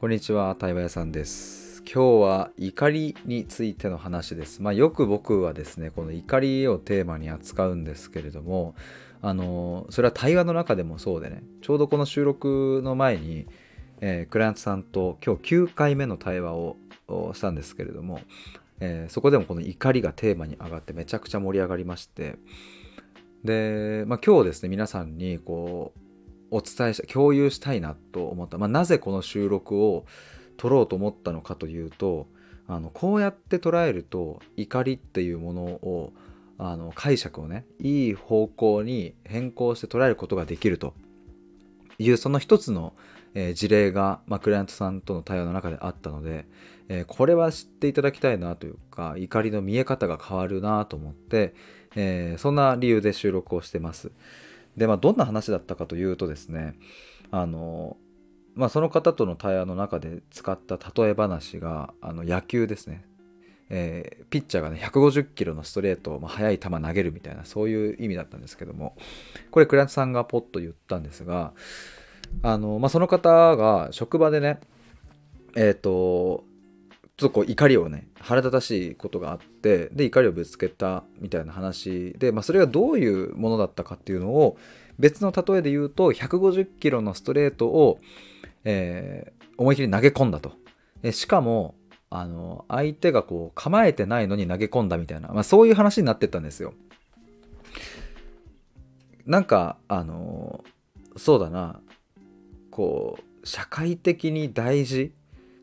こんにちは、対話屋さんです。今日は怒りについての話です。まあ、よく僕はですね、この怒りをテーマに扱うんですけれども、あのそれは対話の中でもそうでね、ちょうどこの収録の前に、えークライアントさんと今日9回目の対話をしたんですけれども、えーそこでもこの怒りがテーマに上がってめちゃくちゃ盛り上がりまして、で、まあ、今日ですね、皆さんにこう、お伝えした共有したいなと思った、まあ、なぜこの収録を撮ろうと思ったのかというとあのこうやって捉えると怒りっていうものをあの解釈をねいい方向に変更して捉えることができるというその一つの、えー事例が、まあ、クライアントさんとの対話の中であったので、えーこれは知っていただきたいなというか怒りの見え方が変わるなと思って、えーそんな理由で収録をしてます。でまあどんな話だったかというとですねあのまあその方との対話の中で使った例え話があの野球ですね、えーピッチャーがね150キロのストレートを、まあ、速い球投げるみたいなそういう意味だったんですけどもこれクライアントさんがポッと言ったんですがあの、まあ、その方が職場でねえっ、とちょっとこう怒りをね腹立たしいことがあってで怒りをぶつけたみたいな話で、まあ、それがどういうものだったかっていうのを別の例えで言うと150キロのストレートを、えー思い切り投げ込んだと。えしかもあの相手がこう構えてないのに投げ込んだみたいな、まあ、そういう話になってったんですよ。なんかあのそうだな。こう社会的に大事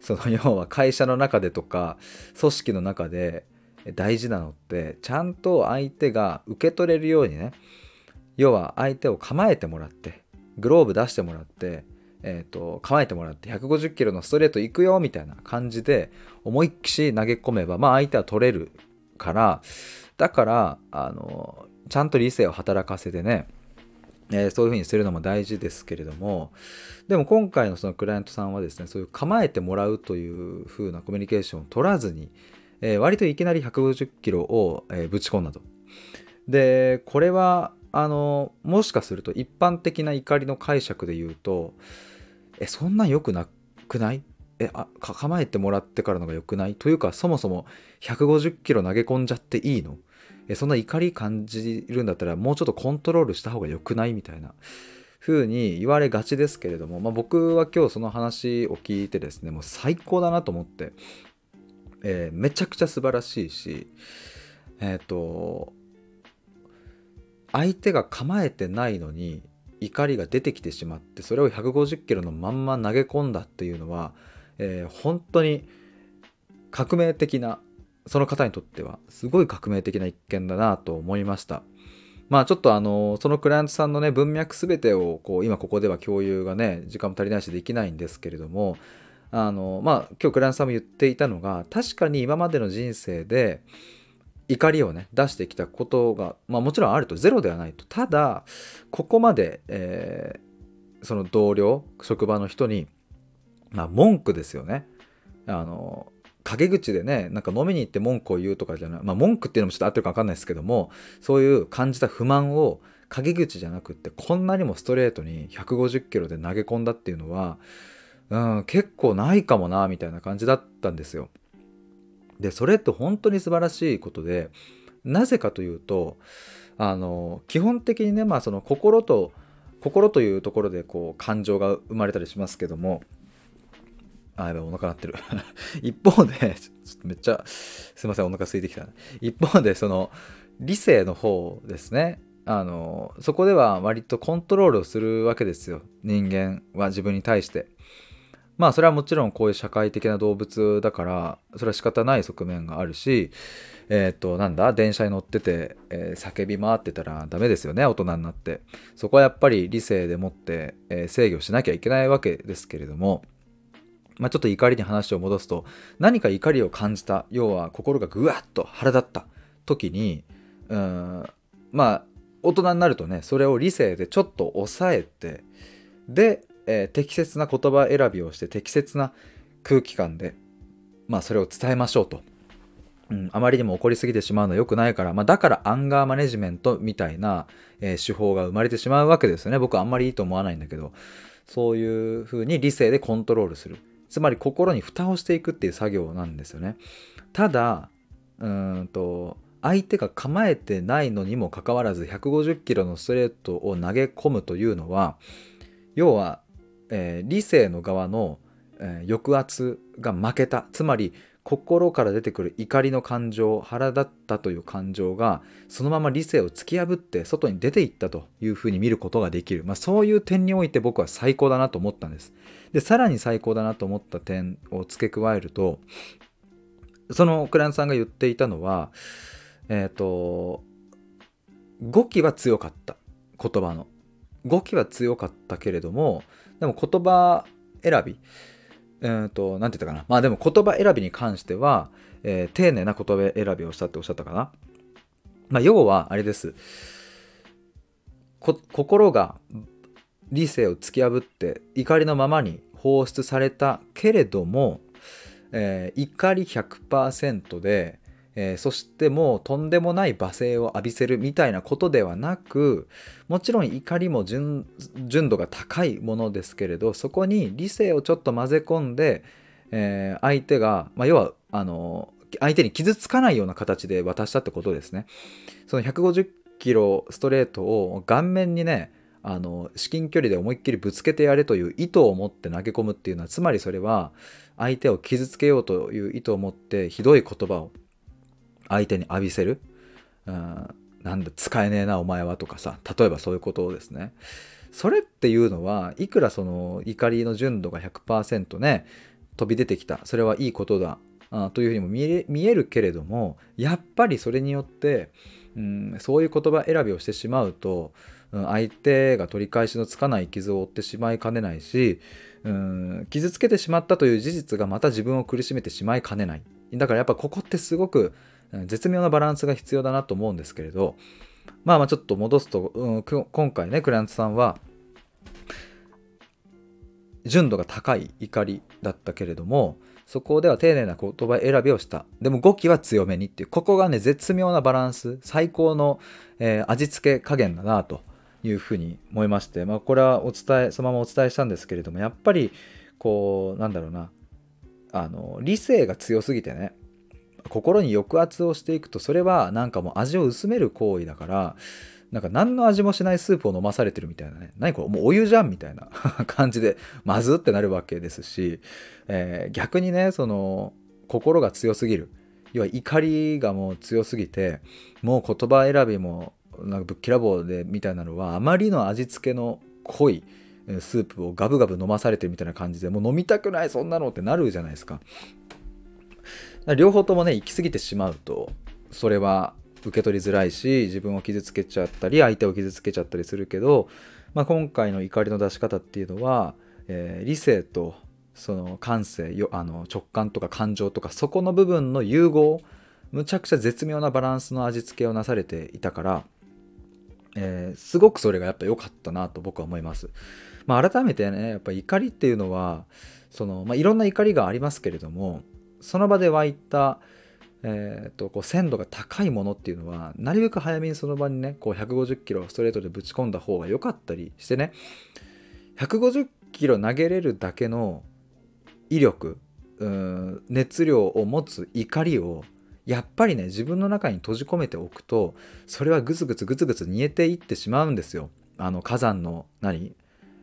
その要は会社の中でとか組織の中で大事なのってちゃんと相手が受け取れるようにね要は相手を構えてもらってグローブ出してもらって、えー、と構えてもらって150キロのストレート行くよみたいな感じで思いっきし投げ込めばまあ相手は取れるからだからあのちゃんと理性を働かせてねえーそういうふうにするのも大事ですけれどもでも今回のそのクライアントさんはですねそういう構えてもらうというふうなコミュニケーションを取らずに、えー割といきなり150キロを、えーぶち込んだと。でこれはあのもしかすると一般的な怒りの解釈で言うとえそんな良くなくない？えあ構えてもらってからのが良くない？というかそもそも150キロ投げ込んじゃっていいの？えそんな怒り感じるんだったらもうちょっとコントロールした方が良くないみたいな風に言われがちですけれども、まあ、僕は今日その話を聞いてですねもう最高だなと思って、えーめちゃくちゃ素晴らしいしえっ、と相手が構えてないのに怒りが出てきてしまってそれを150キロのまんま投げ込んだっていうのは、えー本当に革命的なその方にとってはすごい革命的な一件だなと思いました。まあちょっとあのそのクライアントさんのね文脈すべてをこう今ここでは共有がね時間も足りないしできないんですけれどもあのまあ今日クライアントさんも言っていたのが確かに今までの人生で怒りをね出してきたことが、まあ、もちろんあるとゼロではないとただここまで、えーその同僚職場の人に、まあ、文句ですよねあの陰口でねなんか飲みに行って文句を言うとかじゃない、まあ、文句っていうのもちょっと合ってるか分かんないですけどもそういう感じた不満を陰口じゃなくってこんなにもストレートに150キロで投げ込んだっていうのは、うん、結構ないかもなみたいな感じだったんですよ。でそれって本当に素晴らしいことでなぜかというとあの基本的にねまあその心と心というところでこう感情が生まれたりしますけどもあやばいお腹鳴ってる。一方で ちょっとめっちゃすいませんお腹空いてきた。一方でその理性の方ですね。あのそこでは割とコントロールをするわけですよ。人間は自分に対して。まあそれはもちろんこういう社会的な動物だからそれは仕方ない側面があるしえっ、となんだ？電車に乗ってて、えー叫び回ってたらダメですよね大人になって。そこはやっぱり理性でもって、えー制御しなきゃいけないわけですけれども。まあ、ちょっと怒りに話を戻すと何か怒りを感じた要は心がぐわっと腹立った時にうんまあ大人になるとねそれを理性でちょっと抑えてで、えー適切な言葉選びをして適切な空気感でまあそれを伝えましょうと。うん、あまりにも怒りすぎてしまうのは良くないから、まあ、だからアンガーマネジメントみたいな、えー手法が生まれてしまうわけですよね僕はあんまりいいと思わないんだけどそういうふうに理性でコントロールするつまり心に蓋をしていくっていう作業なんですよね。ただうーんと相手が構えてないのにもかかわらず150キロのストレートを投げ込むというのは要は、えー理性の側の、えー抑圧が負けた。つまり心から出てくる怒りの感情腹立ったという感情がそのまま理性を突き破って外に出ていったというふうに見ることができる、まあ、そういう点において僕は最高だなと思ったんです。でさらに最高だなと思った点を付け加えるとそのクライアントさんが言っていたのはえっ、と語気は強かった。言葉の。語気は強かったけれどもでも言葉選びえー、と、なんて言ったかな。まあでも言葉選びに関しては、えー丁寧な言葉選びをしたっておっしゃったかな。まあ要は、あれです。こ心が理性を突き破って怒りのままに放出されたけれども、えー怒り100%で、えーそしてもうとんでもない罵声を浴びせるみたいなことではなくもちろん怒りも純度が高いものですけれどそこに理性をちょっと混ぜ込んで、えー相手が、まあ、要はあの相手に傷つかないような形で渡したってことですね。その150キロストレートを顔面にねあの至近距離で思いっきりぶつけてやれという意図を持って投げ込むっていうのはつまりそれは相手を傷つけようという意図を持ってひどい言葉を相手に浴びせる、うん、なんだ使えねえなお前はとかさ。例えばそういうことをですね。それっていうのはいくらその怒りの純度が100%ね飛び出てきた。それはいいことだ。あというふうにも見えるけれどもやっぱりそれによって、うん、そういう言葉選びをしてしまうと、うん相手が取り返しのつかない傷を負ってしまいかねないし、うん、傷つけてしまったという事実がまた自分を苦しめてしまいかねない。だからやっぱここってすごく絶妙なバランスが必要だなと思うんですけれどまあまあちょっと戻すと、うん今回ねクライアントさんは純度が高い怒りだったけれどもそこでは丁寧な言葉選びをした。でも語気は強めにっていう。ここがね絶妙なバランス最高の、えー味付け加減だなというふうに思いまして、まあ、これはお伝えそのままお伝えしたんですけれどもやっぱりこうなんだろうな。あの理性が強すぎてね心に抑圧をしていくとそれはなんかもう味を薄める行為だからなんか何の味もしないスープを飲まされてるみたいなね何これもうお湯じゃんみたいな 感じでまずってなるわけですし、えー逆にねその心が強すぎる要は怒りがもう強すぎてもう言葉選びもなんかぶっきらぼうでみたいなのはあまりの味付けの濃いスープをガブガブ飲まされてるみたいな感じでもう飲みたくないそんなのってなるじゃないですか。両方ともね行き過ぎてしまうとそれは受け取りづらいし自分を傷つけちゃったり相手を傷つけちゃったりするけど、まあ、今回の怒りの出し方っていうのは、えー理性とその感性よあの直感とか感情とかそこの部分の融合むちゃくちゃ絶妙なバランスの味付けをなされていたから、えーすごくそれがやっぱ良かったなと僕は思います。まあ、改めてねやっぱ怒りっていうのはその、まあ、いろんな怒りがありますけれどもその場で湧いた、えー、とこう鮮度が高いものっていうのはなるべく早めにその場にねこう150キロストレートでぶち込んだ方が良かったりしてね150キロ投げれるだけの威力うん熱量を持つ怒りをやっぱりね自分の中に閉じ込めておくとそれはグツグツグツグツ煮えていってしまうんですよ。あの火山の何？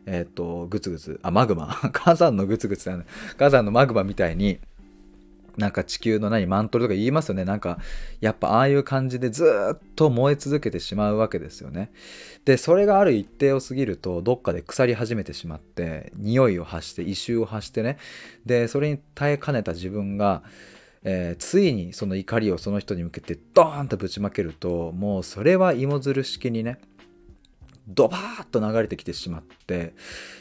えっ、とグツグツ。あマグマ。火山のグツグツ火山のマグマみたいになんか地球の何マントルとか言いますよね。なんかやっぱああいう感じでずっと燃え続けてしまうわけですよね。でそれがある一定を過ぎるとどっかで腐り始めてしまって匂いを発して異臭を発してね。でそれに耐えかねた自分が、えーついにその怒りをその人に向けてドーンとぶちまけるともうそれは芋づる式にねドバーッと流れてきてしまって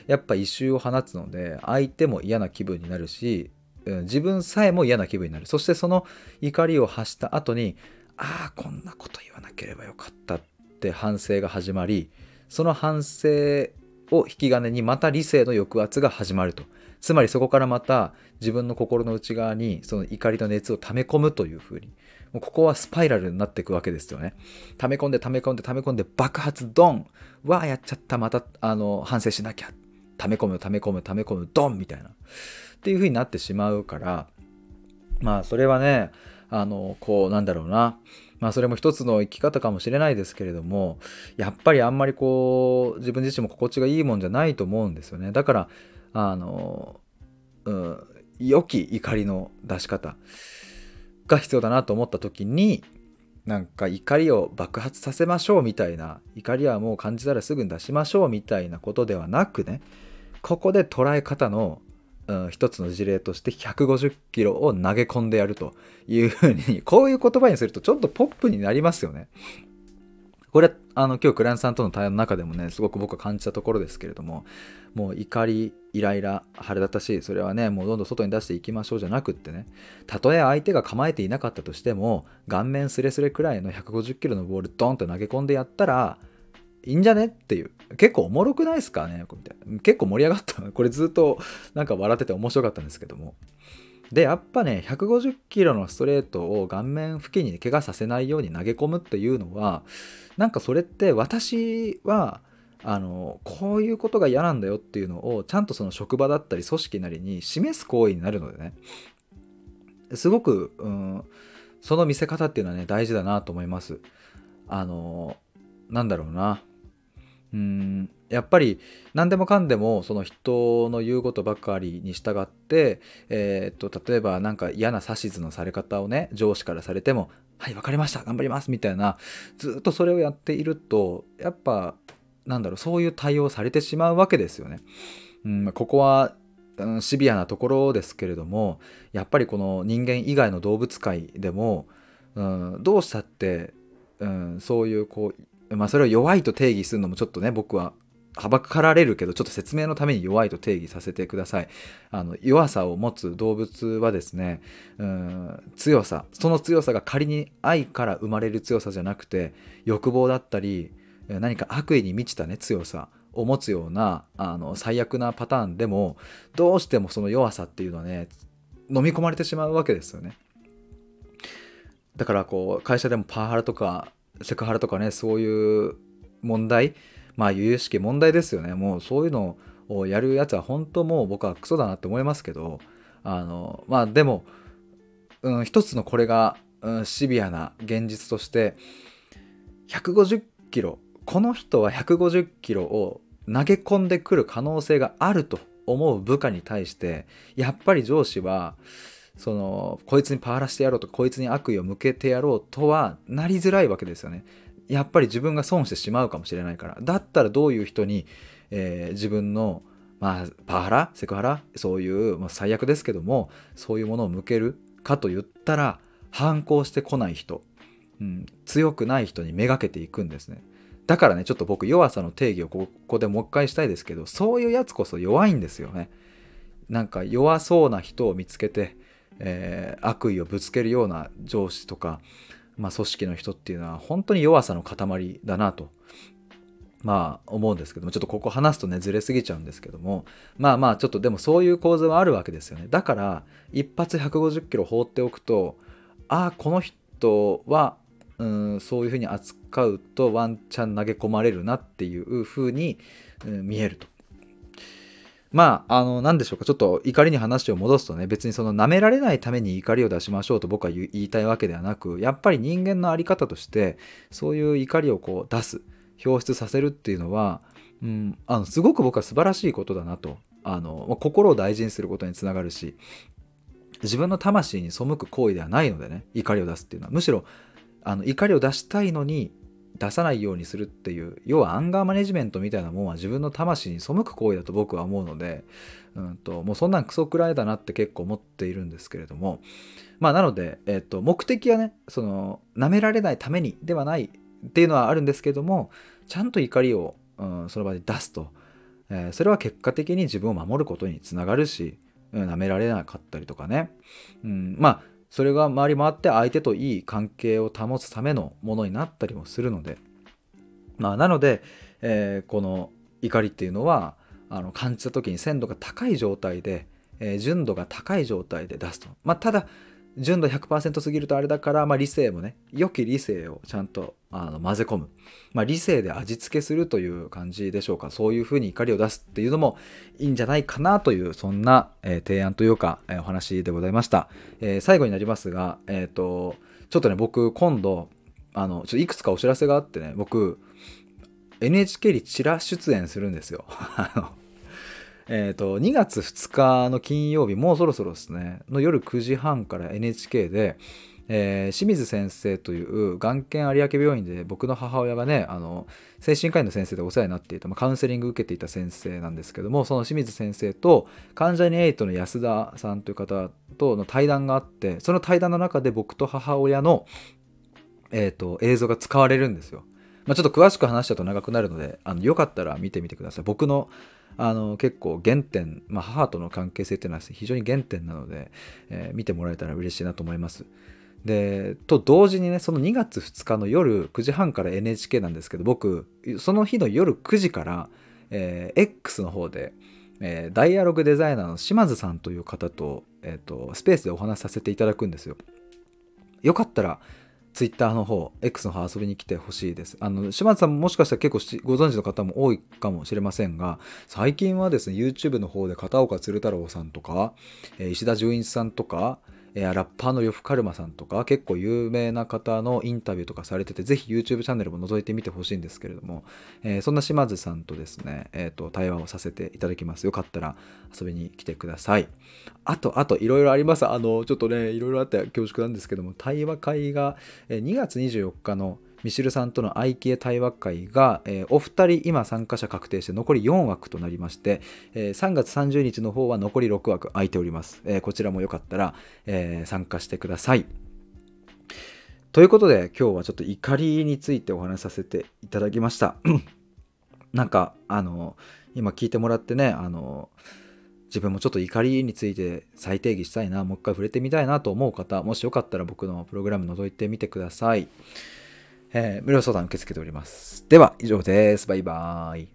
やっぱ異臭を放つので相手も嫌な気分になるしうん自分さえも嫌な気分になる。そしてその怒りを発した後にああこんなこと言わなければよかったって反省が始まりその反省を引き金にまた理性の抑圧が始まると。つまりそこからまた自分の心の内側にその怒りの熱を溜め込むというふうに。もうここはスパイラルになっていくわけですよね。溜め込んで溜め込んで溜め込んで爆発ドン。わあやっちゃった。またあの反省しなきゃ。溜め込む溜め込む溜め込むドンみたいな。っていう風になってしまうからまあそれはねあのこうなんだろうな。まあそれも一つの生き方かもしれないですけれどもやっぱりあんまりこう自分自身も心地がいいもんじゃないと思うんですよね。だからあの、うん、良き怒りの出し方が必要だなと思った時になんか怒りを爆発させましょうみたいな怒りはもう感じたらすぐに出しましょうみたいなことではなくねここで捉え方の、一つの事例として150キロを投げ込んでやるというふうに こういう言葉にするとちょっとポップになりますよね。これあの今日クライアントさんとの対話の中でもねすごく僕は感じたところですけれどももう怒りイライラ腹立たしいそれはねもうどんどん外に出していきましょうじゃなくってねたとえ相手が構えていなかったとしても顔面スレスレくらいの150キロのボールドンと投げ込んでやったらいいんじゃね？っていう。結構おもろくないですかね？みたいな結構盛り上がった。これずっとなんか笑ってて面白かったんですけども。でやっぱね150キロのストレートを顔面付近に怪我させないように投げ込むっていうのはなんかそれって私はあのこういうことが嫌なんだよっていうのをちゃんとその職場だったり組織なりに示す行為になるのでね。すごく、うん、その見せ方っていうのはね大事だなと思います。あのなんだろうな。うんやっぱり何でもかんでもその人の言うことばかりに従って、えー、っと例えば何か嫌な指図のされ方をね上司からされても「はい分かりました頑張ります」みたいなずっとそれをやっているとやっぱなんだろうそういう対応されてしまうわけですよね。うん、ここはうん、シビアなところですけれどもやっぱりこの人間以外の動物界でも、うん、どうしたって、うん、そういうこう、まあ、それを弱いと定義するのもちょっとね僕ははばかられるけどちょっと説明のために弱いと定義させてください。あの弱さを持つ動物はですねうん強さ。その強さが仮に愛から生まれる強さじゃなくて欲望だったり何か悪意に満ちたね強さを持つようなあの最悪なパターンでもどうしてもその弱さっていうのはね飲み込まれてしまうわけですよね。だからこう会社でもパワハラとかセクハラとかねそういう問題まあ由々しき問題ですよね。もうそういうのをやるやつは本当もう僕はクソだなって思いますけどあのまあでも、うん、一つのこれが、うん、シビアな現実として150キロこの人は150キロを投げ込んでくる可能性があると思う部下に対してやっぱり上司はそのこいつにパワハラしてやろうとかこいつに悪意を向けてやろうとはなりづらいわけですよね。やっぱり自分が損してしまうかもしれないから。だったらどういう人に、えー、自分の、まあ、パワハラセクハラそういう、まあ、最悪ですけどもそういうものを向けるかと言ったら反抗してこない人、うん、強くない人にめがけていくんですね。だからねちょっと僕弱さの定義をここでもう一回したいですけどそういうやつこそ弱いんですよね。なんか弱そうな人を見つけて、えー、悪意をぶつけるような上司とかまあ、組織の人っていうのは本当に弱さの塊だなとまあ思うんですけどもちょっとここ話すとねずれすぎちゃうんですけどもまあまあちょっとでもそういう構図はあるわけですよね。だから一発150キロ放っておくとああこの人はうんそういうふうに扱うとワンチャン投げ込まれるなっていうふうに、うん、見えると。まあ、あの、なんでしょうか、ちょっと怒りに話を戻すとね、別にその舐められないために怒りを出しましょうと僕は言いたいわけではなく、やっぱり人間の在り方として、そういう怒りをこう出す、表出させるっていうのは、うん、あのすごく僕は素晴らしいことだなと。あの心を大事にすることにつながるし、自分の魂に背く行為ではないのでね、怒りを出すっていうのは、むしろあの怒りを出したいのに出さないようにするっていう要はアンガーマネジメントみたいなもんは自分の魂に背く行為だと僕は思うので、うんと、もうそんなんクソくらいだなって結構思っているんですけれどもまあなので、えっと、目的はねその舐められないためにではないっていうのはあるんですけどもちゃんと怒りを、うん、その場で出すと、えー、それは結果的に自分を守ることにつながるし、うん、舐められなかったりとかね、うん、まあそれが回り回って相手といい関係を保つためのものになったりもするので、まあ、なので、えー、この怒りっていうのはあの感じた時に鮮度が高い状態で、えー、純度が高い状態で出すと、まあ、ただ純度100%すぎるとあれだから、まあ、理性もね良き理性をちゃんとあの混ぜ込む、まあ、理性で味付けするという感じでしょうか。そういうふうに怒りを出すっていうのもいいんじゃないかなというそんな、えー、提案というか、えー、お話でございました、えー、最後になりますが、えっ、とちょっとね僕今度あのちょっといくつかお知らせがあってね僕 NHK にチラ出演するんですよ。えっ、ー、と、2月2日の金曜日、もうそろそろですね、の夜9時半から NHK で、えー、清水先生という眼研有明病院で僕の母親がねあの精神科医の先生でお世話になっていた、まあ、カウンセリング受けていた先生なんですけどもその清水先生と関ジャニ∞の安田さんという方との対談があってその対談の中で僕と母親の、えーと、映像が使われるんですよ。まあ、ちょっと詳しく話しちゃうと長くなるのであのよかったら見てみてください。僕のあの結構原点、まあ、母との関係性っていうのは非常に原点なので、えー、見てもらえたら嬉しいなと思います。でと同時にねその2月2日の夜9時半から NHK なんですけど僕その日の夜9時から、えー、X の方で、えー、ダイアログデザイナーの島津さんという方と,、えーと、スペースでお話しさせていただくんですよ。よかったらツイッターの方、X の方遊びに来てほしいです。あの、島津さんももしかしたら結構ご存知の方も多いかもしれませんが、最近はですね、YouTube の方で片岡鶴太郎さんとか、えー、石田純一さんとか、えー、ラッパーの呂布カルマさんとか結構有名な方のインタビューとかされててぜひ YouTube チャンネルも覗いてみてほしいんですけれども、えー、そんな島津さんとですね、えーと、対話をさせていただきます。よかったら遊びに来てください。あとあといろいろあります。あのちょっとねいろいろあって恐縮なんですけども対話会が2月24日のミシルさんとの愛機対話会が、えー、お二人今参加者確定して残り4枠となりまして、えー、3月30日の方は残り6枠空いております。えー、こちらもよかったら、え参加してください。ということで今日はちょっと怒りについてお話しさせていただきました。なんかあの今聞いてもらってねあの自分もちょっと怒りについて再定義したいなもう一回触れてみたいなと思う方もしよかったら僕のプログラム覗いてみてください。えー、無料相談受け付けております。では、以上です。バイバーイ。